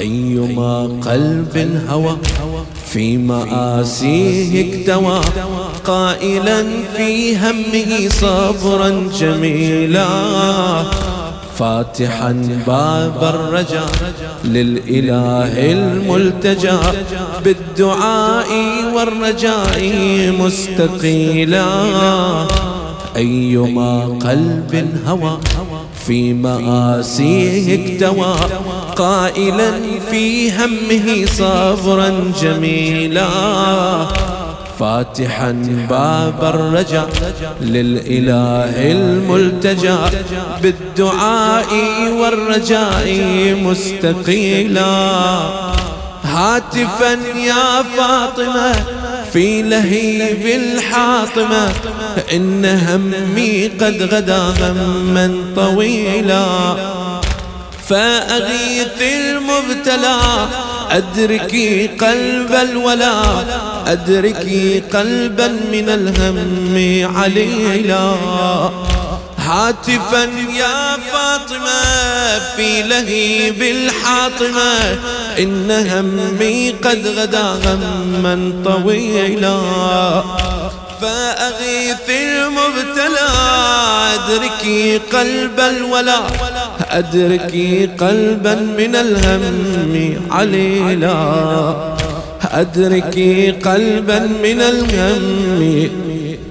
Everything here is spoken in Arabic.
أيما قلب هوى في مآسيه اكتوى قائلا في همه صبرا جميلا. فاتحا باب الرجاء للإله الملتجى بالدعاء والرجاء مستقيلا. أيما قلب هوى في مآسيه اكتوى قائلا في همه صبرا جميلا. فاتحا باب الرجاء للإله الملتجى بالدعاء والرجاء مستقيلا. هاتفا يا فاطمة في لهيب الحاطمة إن همي قد غدا غما طويلا. فأغيث المبتلى أدركي قلب الولا أدركي قلبا من الهم عليلا. هاتفا يا فاطمة في لهيب الحاطمة إن همي قد غدا غما طويلا. فأغيث المبتلى أدركي قلب الولا أدركي قلبا من الهم عليلا. أدركي قلبا من الهم